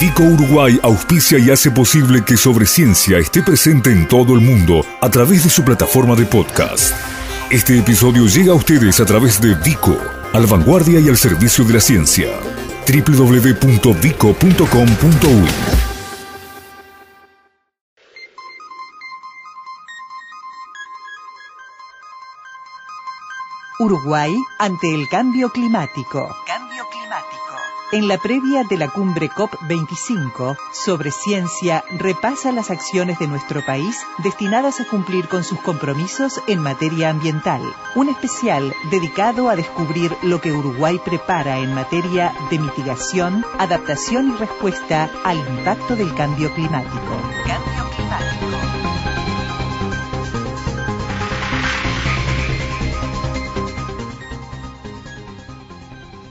Vico Uruguay auspicia y hace posible que Sobre Ciencia esté presente en todo el mundo a través de su plataforma de podcast. Este episodio llega a ustedes a través de Vico, al vanguardia y al servicio de la ciencia. www.vico.com.uy Uruguay ante el. Cambio climático. En la previa de la cumbre COP25 sobre ciencia repasa las acciones de nuestro país destinadas a cumplir con sus compromisos en materia ambiental. Un especial dedicado a descubrir lo que Uruguay prepara en materia de mitigación, adaptación y respuesta al impacto del cambio climático. Cambio climático.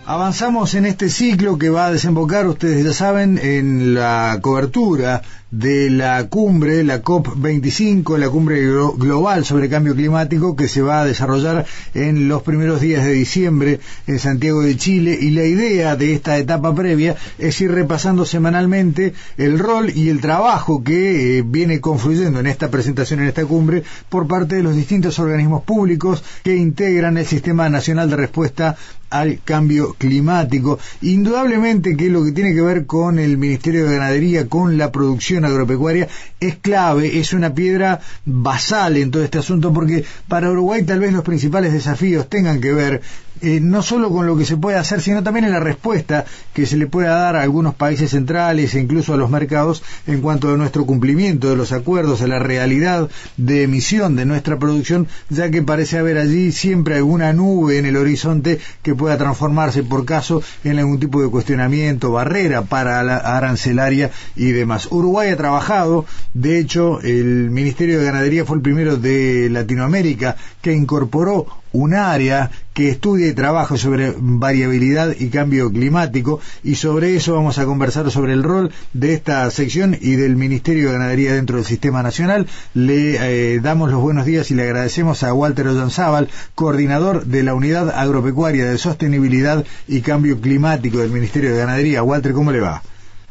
Avanzamos en este ciclo que va a desembocar, ustedes ya saben, en la cobertura de la cumbre, la COP25, la cumbre global sobre cambio climático que se va a desarrollar en los primeros días de diciembre en Santiago de Chile. Y la idea de esta etapa previa es ir repasando semanalmente el rol y el trabajo que eh, viene confluyendo en esta presentación, en esta cumbre, por parte de los distintos organismos públicos que integran el Sistema Nacional de Respuesta al cambio climático. Indudablemente que lo que tiene que ver con el Ministerio de Ganadería, con la producción agropecuaria es clave, es una piedra basal en todo este asunto, porque para Uruguay tal vez los principales desafíos tengan que ver eh, no solo con lo que se puede hacer, sino también en la respuesta que se le pueda dar a algunos países centrales e incluso a los mercados en cuanto a nuestro cumplimiento de los acuerdos, a la realidad de emisión de nuestra producción, ya que parece haber allí siempre alguna nube en el horizonte que pueda transformarse por caso en algún tipo de cuestionamiento, barrera para la arancelaria y demás. Uruguay ha trabajado, de hecho, el Ministerio de Ganadería fue el primero de Latinoamérica que incorporó un área que estudia y trabaja sobre variabilidad y cambio climático y sobre eso vamos a conversar sobre el rol de esta sección y del Ministerio de Ganadería dentro del Sistema Nacional. Le eh, damos los buenos días y le agradecemos a Walter Ollanzábal, coordinador de la Unidad Agropecuaria de Sostenibilidad y Cambio Climático del Ministerio de Ganadería. Walter, ¿cómo le va?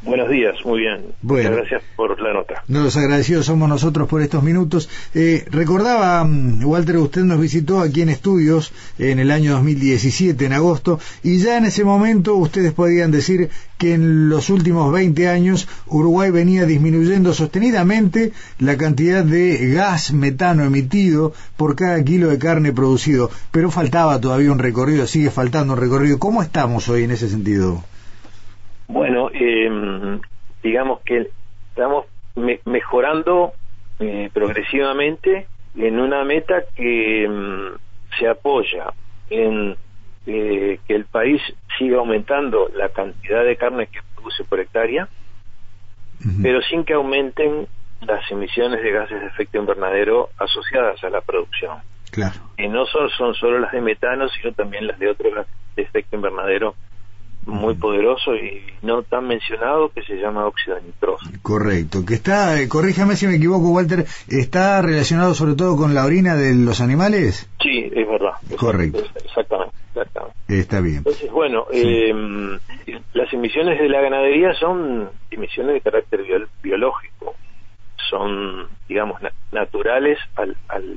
Buenos días, muy bien. Muchas gracias por la nota. Los agradecidos somos nosotros por estos minutos. Eh, recordaba, mm, Walter, usted nos visitó aquí en estudios en el año 2017, en agosto, y ya en ese momento ustedes podían decir que en los últimos 20 años Uruguay venía disminuyendo sostenidamente la cantidad de gas metano emitido por cada kilo de carne producido, pero faltaba todavía un recorrido, sigue faltando un recorrido. ¿Cómo estamos hoy en ese sentido? Bueno, eh, digamos que estamos mejorando eh, progresivamente en una meta que mm, se apoya en eh, que el país siga aumentando la cantidad de carne que produce por hectárea, pero sin que aumenten las emisiones de gases de efecto invernadero asociadas a la producción. Claro. Que no son, son solo las de metano, sino también las de otros gases de efecto invernadero muy poderoso y no tan mencionado que se llama óxido nitroso. Correcto, que está, eh, corríjame si me equivoco Walter, ¿está relacionado sobre todo con la orina de los animales? Sí, es verdad. Correcto. Exactamente, exactamente. Está bien. Entonces, bueno, eh, las emisiones de la ganadería son emisiones de carácter biológico, son, digamos, naturales al, al,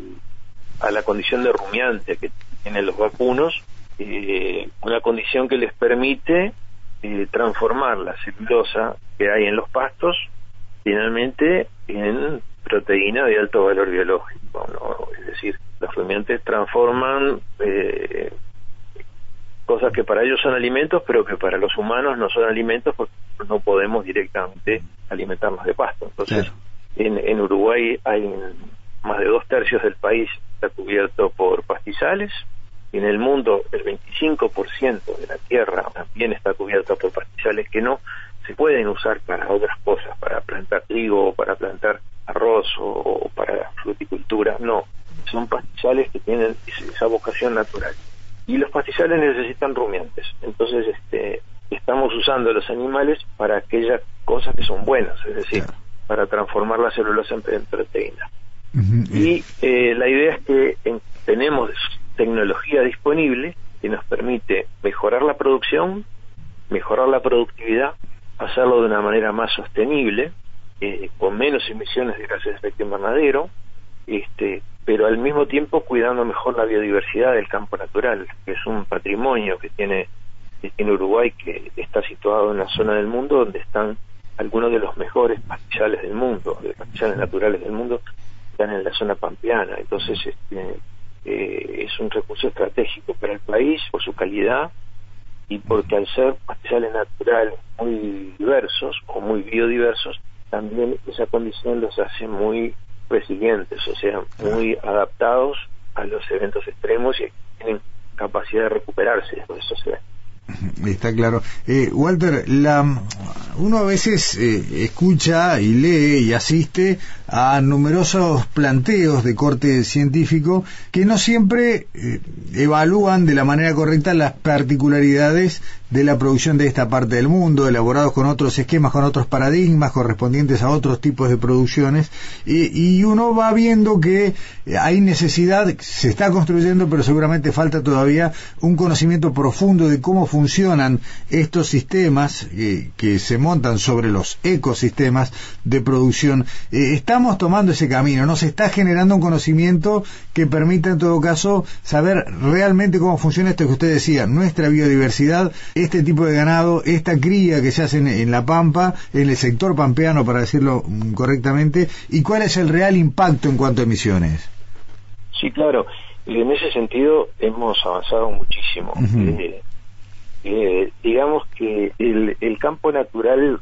a la condición de rumiante que tienen los vacunos eh, una condición que les permite eh, transformar la celulosa que hay en los pastos finalmente en proteína de alto valor biológico. Es decir, los rumiantes transforman eh, cosas que para ellos son alimentos, pero que para los humanos no son alimentos porque no podemos directamente alimentarnos de pasto. Entonces, en, en Uruguay hay más de dos tercios del país está cubierto por pastizales, en el mundo el 25% de la tierra también está cubierta por pastizales que no se pueden usar para otras cosas, para plantar trigo, o para plantar arroz o, para fruticultura, no, son pastizales que tienen esa vocación natural. Y los pastizales necesitan rumiantes, entonces este, estamos usando los animales para aquellas cosas que son buenas, es decir, para transformar la celulosa en, proteína. Y eh, la idea es que tenemos tecnología disponible que nos permite mejorar la producción, mejorar la productividad, hacerlo de una manera más sostenible, eh, con menos emisiones de gases de efecto invernadero, este, pero al mismo tiempo cuidando mejor la biodiversidad del campo natural, que es un patrimonio que tiene, que Uruguay, que está situado en la zona del mundo donde están algunos de los mejores pastizales del mundo, de pastizales naturales del mundo, están en la zona pampeana. Entonces, este, eh, es un recurso estratégico para el país por su calidad y porque al ser pastizales naturales muy diversos o muy biodiversos, también esa condición los hace muy resilientes, o sea, muy adaptados a los eventos extremos y tienen capacidad de recuperarse después de esos eventos. Está claro. Eh, Walter, la, uno a veces eh, escucha y lee y asiste a numerosos planteos de corte científico que no siempre eh, evalúan de la manera correcta las particularidades de la producción de esta parte del mundo, elaborados con otros esquemas, con otros paradigmas correspondientes a otros tipos de producciones, y, uno va viendo que hay necesidad, se está construyendo, pero seguramente falta todavía un conocimiento profundo de cómo funcionan estos sistemas eh, que se montan sobre los ecosistemas de producción. Eh, estamos tomando ese camino, nos está generando un conocimiento que permita en todo caso saber realmente cómo funciona esto que usted decía, nuestra biodiversidad, este tipo de ganado, esta cría que se hace en, la pampa, en el sector pampeano, para decirlo mm, correctamente, y cuál es el real impacto en cuanto a emisiones. Sí, claro. En ese sentido hemos avanzado muchísimo. Eh, eh, digamos que el, campo natural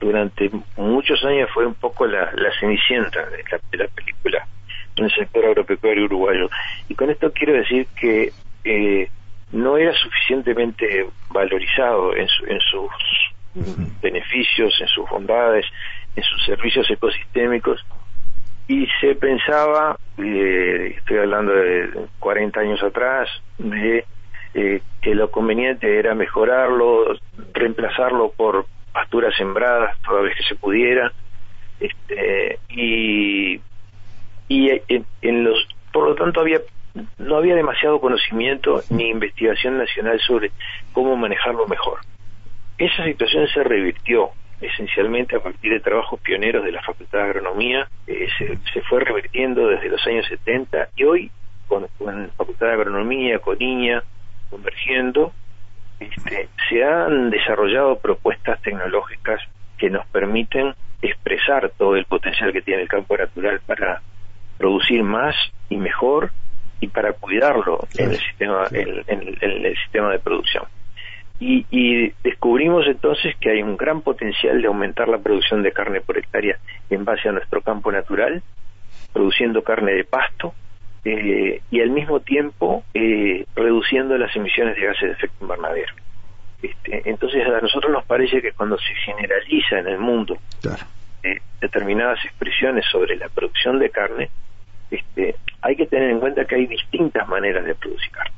durante muchos años fue un poco la, cenicienta de la, película en el sector agropecuario uruguayo. Y con esto quiero decir que eh, no era suficientemente valorizado en, sus beneficios, en sus bondades, en sus servicios ecosistémicos y se pensaba, eh, estoy hablando de 40 años atrás, de eh, que lo conveniente era mejorarlo, reemplazarlo por pasturas sembradas toda vez que se pudiera, este, y, y en los, por lo tanto había no había demasiado conocimiento ni investigación nacional sobre cómo manejarlo mejor. Esa situación se revirtió esencialmente a partir de trabajos pioneros de la Facultad de Agronomía, eh, se, fue revirtiendo desde los años 70 y hoy con, la Facultad de Agronomía, con IñA, convergiendo, este, se han desarrollado propuestas tecnológicas que nos permiten expresar todo el potencial que tiene el campo natural para producir más y mejor y para cuidarlo en el sistema en, el sistema de producción. Y, y, descubrimos entonces que hay un gran potencial de aumentar la producción de carne por hectárea en base a nuestro campo natural produciendo carne de pasto eh, y al mismo tiempo eh, reduciendo las emisiones de gases de efecto invernadero. Este, entonces a nosotros nos parece que cuando se generaliza en el mundo eh, determinadas expresiones sobre la producción de carne este, hay que tener en cuenta que hay distintas maneras de producir carne.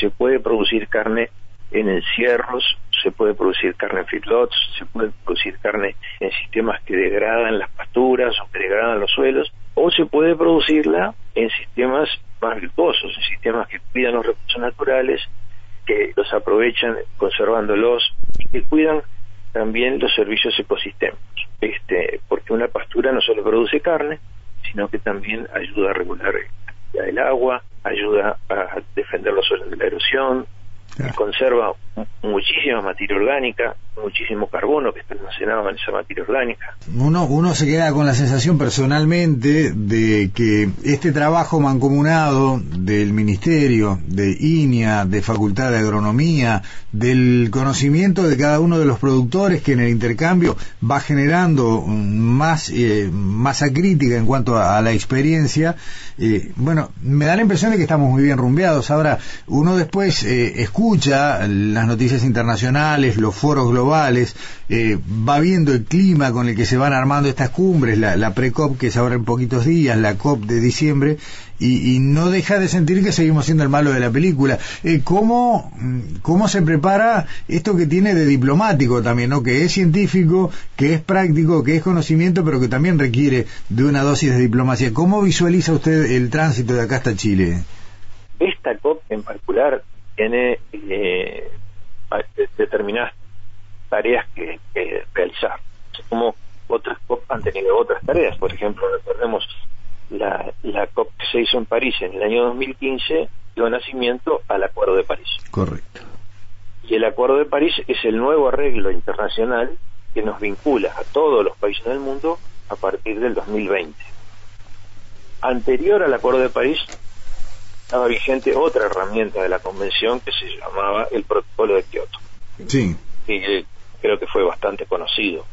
Se puede producir carne en encierros, se puede producir carne en feedlots, se puede producir carne en sistemas que degradan las pasturas o que degradan los suelos, o se puede producirla en sistemas más virtuosos, en sistemas que cuidan los recursos naturales, que los aprovechan conservándolos y que cuidan también los servicios ecosistémicos. Este, porque una pastura no solo produce carne, sino que también ayuda a regular el agua, ayuda a defender los suelos de la erosión, conserva muchísima materia orgánica, muchísimo carbono que está almacenado en esa materia orgánica. Uno, uno se queda con la sensación personalmente de que este trabajo mancomunado del Ministerio, de INIA, de Facultad de Agronomía, del conocimiento de cada uno de los productores que en el intercambio va generando más eh, masa crítica en cuanto a, la experiencia, eh, bueno, me da la impresión de que estamos muy bien rumbeados. Ahora, uno después eh, escucha las noticias internacionales, los foros globales, eh, va viendo el clima con el que se van armando estas cumbres, la, la pre-COP que es ahora en poquitos días, la COP de diciembre, y, no deja de sentir que seguimos siendo el malo de la película. Eh, ¿cómo, ¿Cómo se prepara esto que tiene de diplomático también, ¿no? que es científico, que es práctico, que es conocimiento, pero que también requiere de una dosis de diplomacia? ¿Cómo visualiza usted el tránsito de acá hasta Chile? Esta COP en particular tiene eh, determinadas tareas que, realizar. Como otras COP han tenido otras tareas. Por ejemplo, recordemos la, la COP que se hizo en París en el año 2015 dio nacimiento al Acuerdo de París. Correcto. Y el Acuerdo de París es el nuevo arreglo internacional que nos vincula a todos los países del mundo a partir del 2020. Anterior al Acuerdo de París estaba vigente otra herramienta de la Convención que se llamaba el Protocolo de Kioto. Sí. Y creo que fue bastante conocido.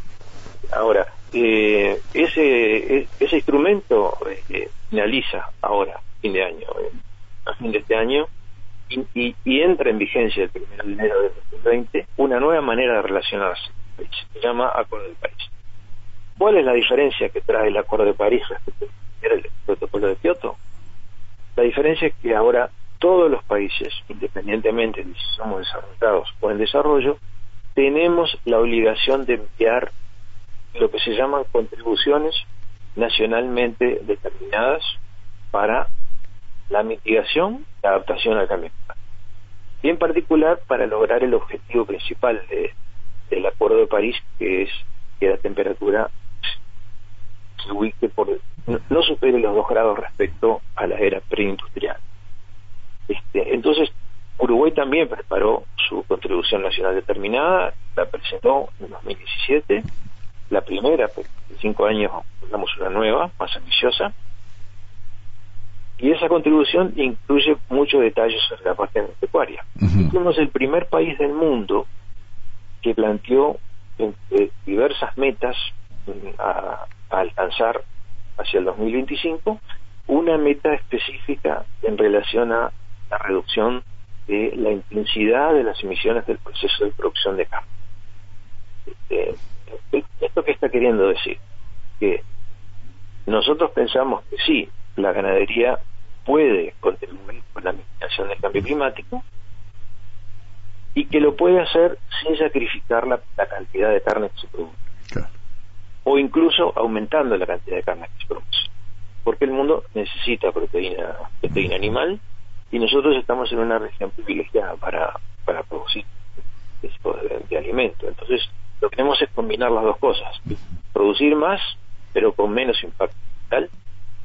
Ahora, eh, ese, e, ese instrumento eh, finaliza ahora, fin de año, eh, a fin de este año, y, entra en vigencia el 1 de enero de 2020 una nueva manera de relacionarse. Se llama Acuerdo de París. ¿Cuál es la diferencia que trae el Acuerdo de París respecto al protocolo de Kioto? La diferencia es que ahora todos los países, independientemente de si somos desarrollados o en desarrollo, tenemos la obligación de enviar lo que se llaman contribuciones nacionalmente determinadas para la mitigación la adaptación al cambio climático. Y en particular para lograr el objetivo principal del Acuerdo de París, que es que la temperatura se ubique por no, supere los dos grados respecto a la era preindustrial. Este, entonces, Uruguay también preparó su contribución nacional determinada, la presentó en 2017, la primera, pues cinco años damos una nueva, más ambiciosa, y esa contribución incluye muchos detalles sobre la parte agropecuaria. Somos el primer país del mundo que planteó diversas metas mm, a, hacia el 2025, una meta específica en relación a la reducción de la intensidad de las emisiones del proceso de producción de carne. Este, ¿Esto qué está queriendo decir? Que nosotros pensamos que sí, la ganadería puede contribuir con la mitigación del cambio climático y que lo puede hacer sin sacrificar la, cantidad de carne que se produce. O incluso aumentando la cantidad de carne que se produce. Porque el mundo necesita proteína, proteína animal y nosotros estamos en una región privilegiada para, para producir ese tipo de, de alimento. Entonces, lo que queremos es combinar las dos cosas. Producir más, pero con menos impacto ambiental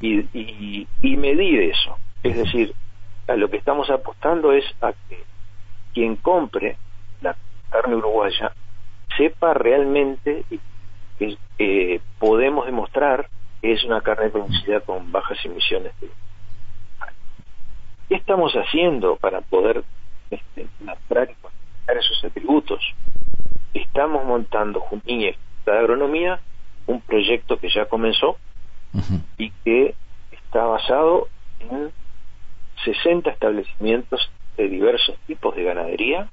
y, y, medir eso. Es decir, a lo que estamos apostando es a que quien compre la carne uruguaya sepa realmente que eh, podemos demostrar que es una carne producida con bajas emisiones de ¿Qué estamos haciendo para poder este, y esos atributos? Estamos montando junto a de Agronomía un proyecto que ya comenzó, y que está basado en 60 establecimientos de diversos tipos de ganadería,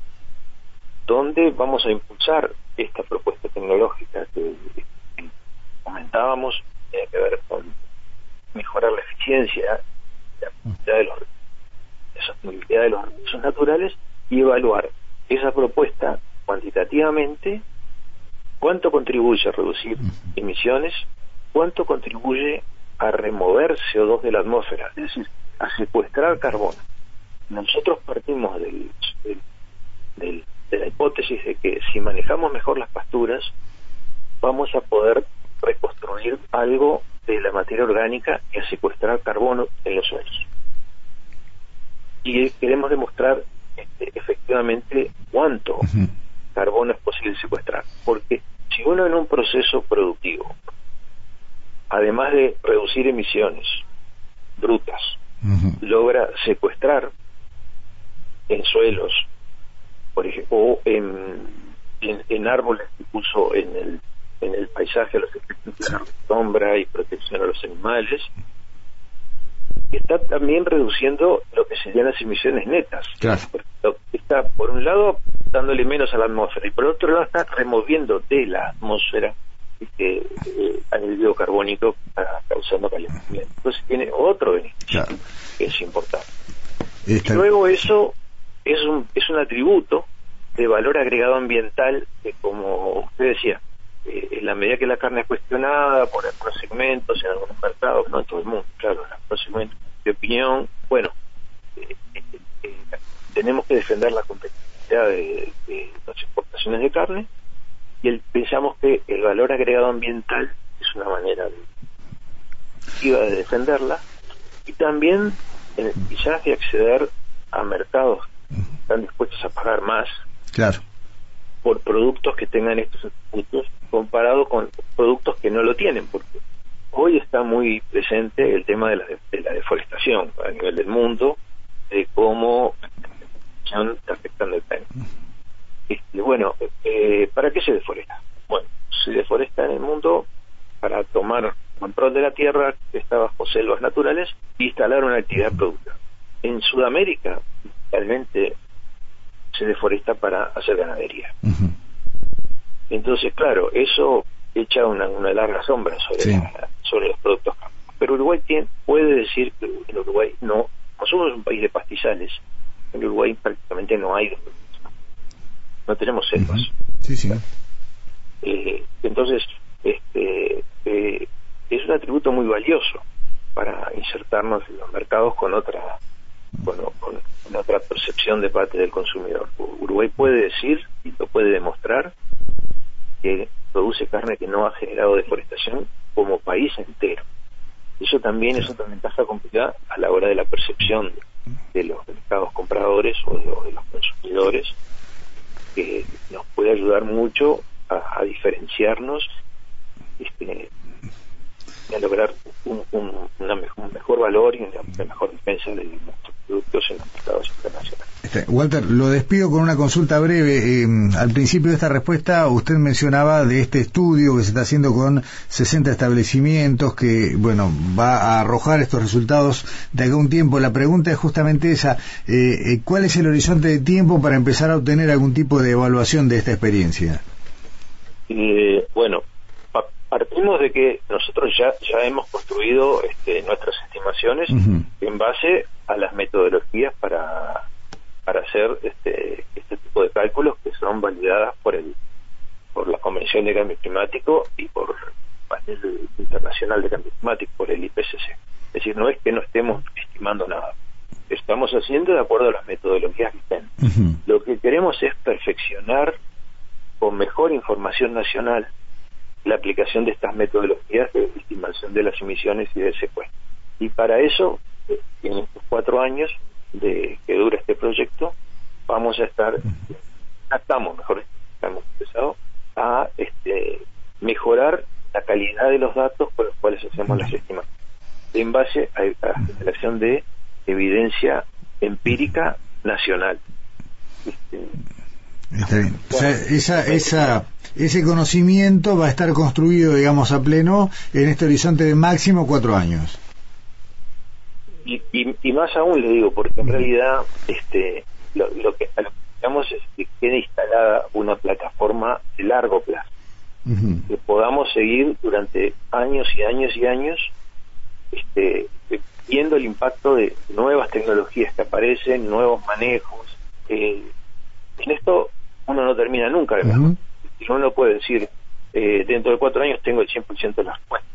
donde vamos a impulsar esta propuesta tecnológica que comentábamos, tiene que ver con mejorar la eficiencia, la de los, la sostenibilidad de los recursos naturales y evaluar esa propuesta cuantitativamente, cuánto contribuye a reducir emisiones cuánto contribuye a remover CO2 de la atmósfera, es decir, a secuestrar carbono. Nosotros partimos del, de la hipótesis de que si manejamos mejor las pasturas, vamos a poder reconstruir algo de la materia orgánica y a secuestrar carbono en los suelos. Y queremos demostrar este, efectivamente cuánto carbono es posible secuestrar. Porque si uno en un proceso productivo además de reducir emisiones brutas, logra secuestrar en suelos, por ejemplo, o en, en, árboles, incluso en en el paisaje, los efectos de la sombra y protección a los animales, está también reduciendo lo que serían las emisiones netas. Está, por un lado, dándole menos a la atmósfera y por otro lado está removiendo de la atmósfera este, eh, anhídrido carbónico causando calentamiento. Entonces tiene otro beneficio que es importante. Luego eso es un, es un atributo de valor agregado ambiental que como usted decía, eh, en la medida que la carne es cuestionada por algunos segmentos, en algunos mercados, no en todo el mundo, claro, en algunos segmentos de opinión, bueno, eh, tenemos que defender la competitividad de, de las exportaciones de carne y pensamos que el valor agregado ambiental es una manera de, de defenderla y también eh, quizás de acceder a mercados que están dispuestos a pagar más claro. por productos que tengan estos atributos comparado con productos que no lo tienen, porque hoy está muy presente el tema de la, de la deforestación a nivel del mundo, de cómo está afectando el planeta. Este, bueno, eh, ¿para qué se deforesta? Bueno, se deforesta en el mundo para tomar control de la tierra que está bajo selvas naturales e instalar una actividad productiva. En Sudamérica, realmente se deforesta para hacer ganadería. Entonces, claro, eso echa una, larga sombra sobre, sobre los productos Pero Uruguay tiene, puede decir que en Uruguay no, no somos un país de pastizales, en Uruguay prácticamente no hay no tenemos selvas. Sí, sí. Eh, entonces, este, eh, es un atributo muy valioso para insertarnos en los mercados con otra bueno, con, otra percepción de parte del consumidor. Uruguay puede decir y lo puede demostrar que produce carne que no ha generado deforestación como país entero. Eso también es otra ventaja complicada a la hora de la percepción de los mercados compradores o de los, consumidores, que nos puede ayudar mucho a, diferenciarnos este, y a lograr un, mejor, valor y una mejor defensa de nuestros productos en los mercados internacionales. Este, Walter, lo despido con una consulta breve. Eh, al principio de esta respuesta usted mencionaba de este estudio que se está haciendo con 60 establecimientos que, bueno, va a arrojar estos resultados de algún tiempo. La pregunta es justamente esa. Eh, eh, ¿Cuál es el horizonte de tiempo para empezar a obtener algún tipo de evaluación de esta experiencia? bueno, partimos de que nosotros ya, ya hemos construido este, nuestras estimaciones en base a las metodologías para para hacer este, este tipo de cálculos que son validadas por el por la Convención de Cambio Climático y por el Panel Internacional de Cambio Climático, por el IPCC. Es decir, no es que no estemos estimando nada, estamos haciendo de acuerdo a las metodologías que estén. Lo que queremos es perfeccionar con mejor información nacional la aplicación de estas metodologías de estimación de las emisiones y de secuestro. Y para eso, eh, en estos cuatro años, de que dura este proyecto, vamos a estar, estamos, mejor hemos empezado a este, mejorar la calidad de los datos con los cuales hacemos las estimaciones, en base a, la generación de evidencia empírica nacional. Este, Está bien. O sea, esa, esa, ese conocimiento va a estar construido, digamos, a pleno en este horizonte de máximo cuatro años y, más aún le digo, porque en realidad este lo, que digamos es que quede instalada una plataforma de largo plazo, que podamos seguir durante años y años y años este, viendo el impacto de nuevas tecnologías que aparecen, nuevos manejos. Eh, en esto uno no termina nunca, ¿verdad? Uno no puede decir, eh, dentro de cuatro años tengo el 100% de las cuentas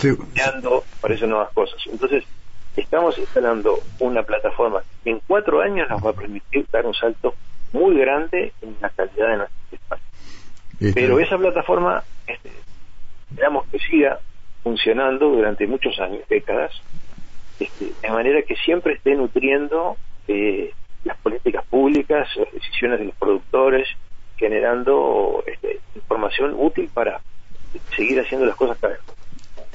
sí. para nuevas cosas. Entonces, estamos instalando una plataforma que en cuatro años nos va a permitir dar un salto muy grande en la calidad de nuestro espacio. Pero esa plataforma, este, esperamos que siga funcionando durante muchos años, décadas, este, de manera que siempre esté nutriendo eh, las políticas públicas, las decisiones de los productores, generando este, información útil para seguir haciendo las cosas cada vez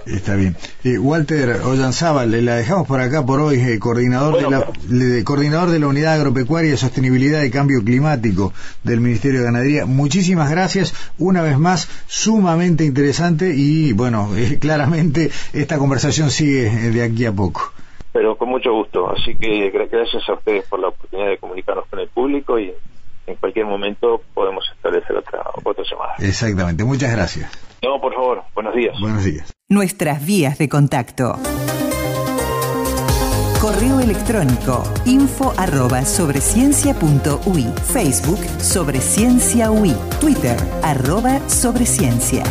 Está bien. Eh, Walter Ollanzábal, la dejamos por acá por hoy, eh, coordinador, de la, coordinador de la Unidad Agropecuaria y Sostenibilidad y Cambio Climático del Ministerio de Ganadería. Muchísimas gracias, una vez más, sumamente interesante y, bueno, eh, claramente esta conversación sigue de aquí a poco. Pero con mucho gusto, así que gracias a ustedes por la oportunidad de comunicarnos con el público y en cualquier momento podemos establecer otra, otra llamada. Exactamente, muchas gracias. No, por favor, buenos días. Buenos días. Nuestras vías de contacto. Correo electrónico info arroba sobreciencia.ui Facebook sobre ciencia UI Twitter arroba sobreciencia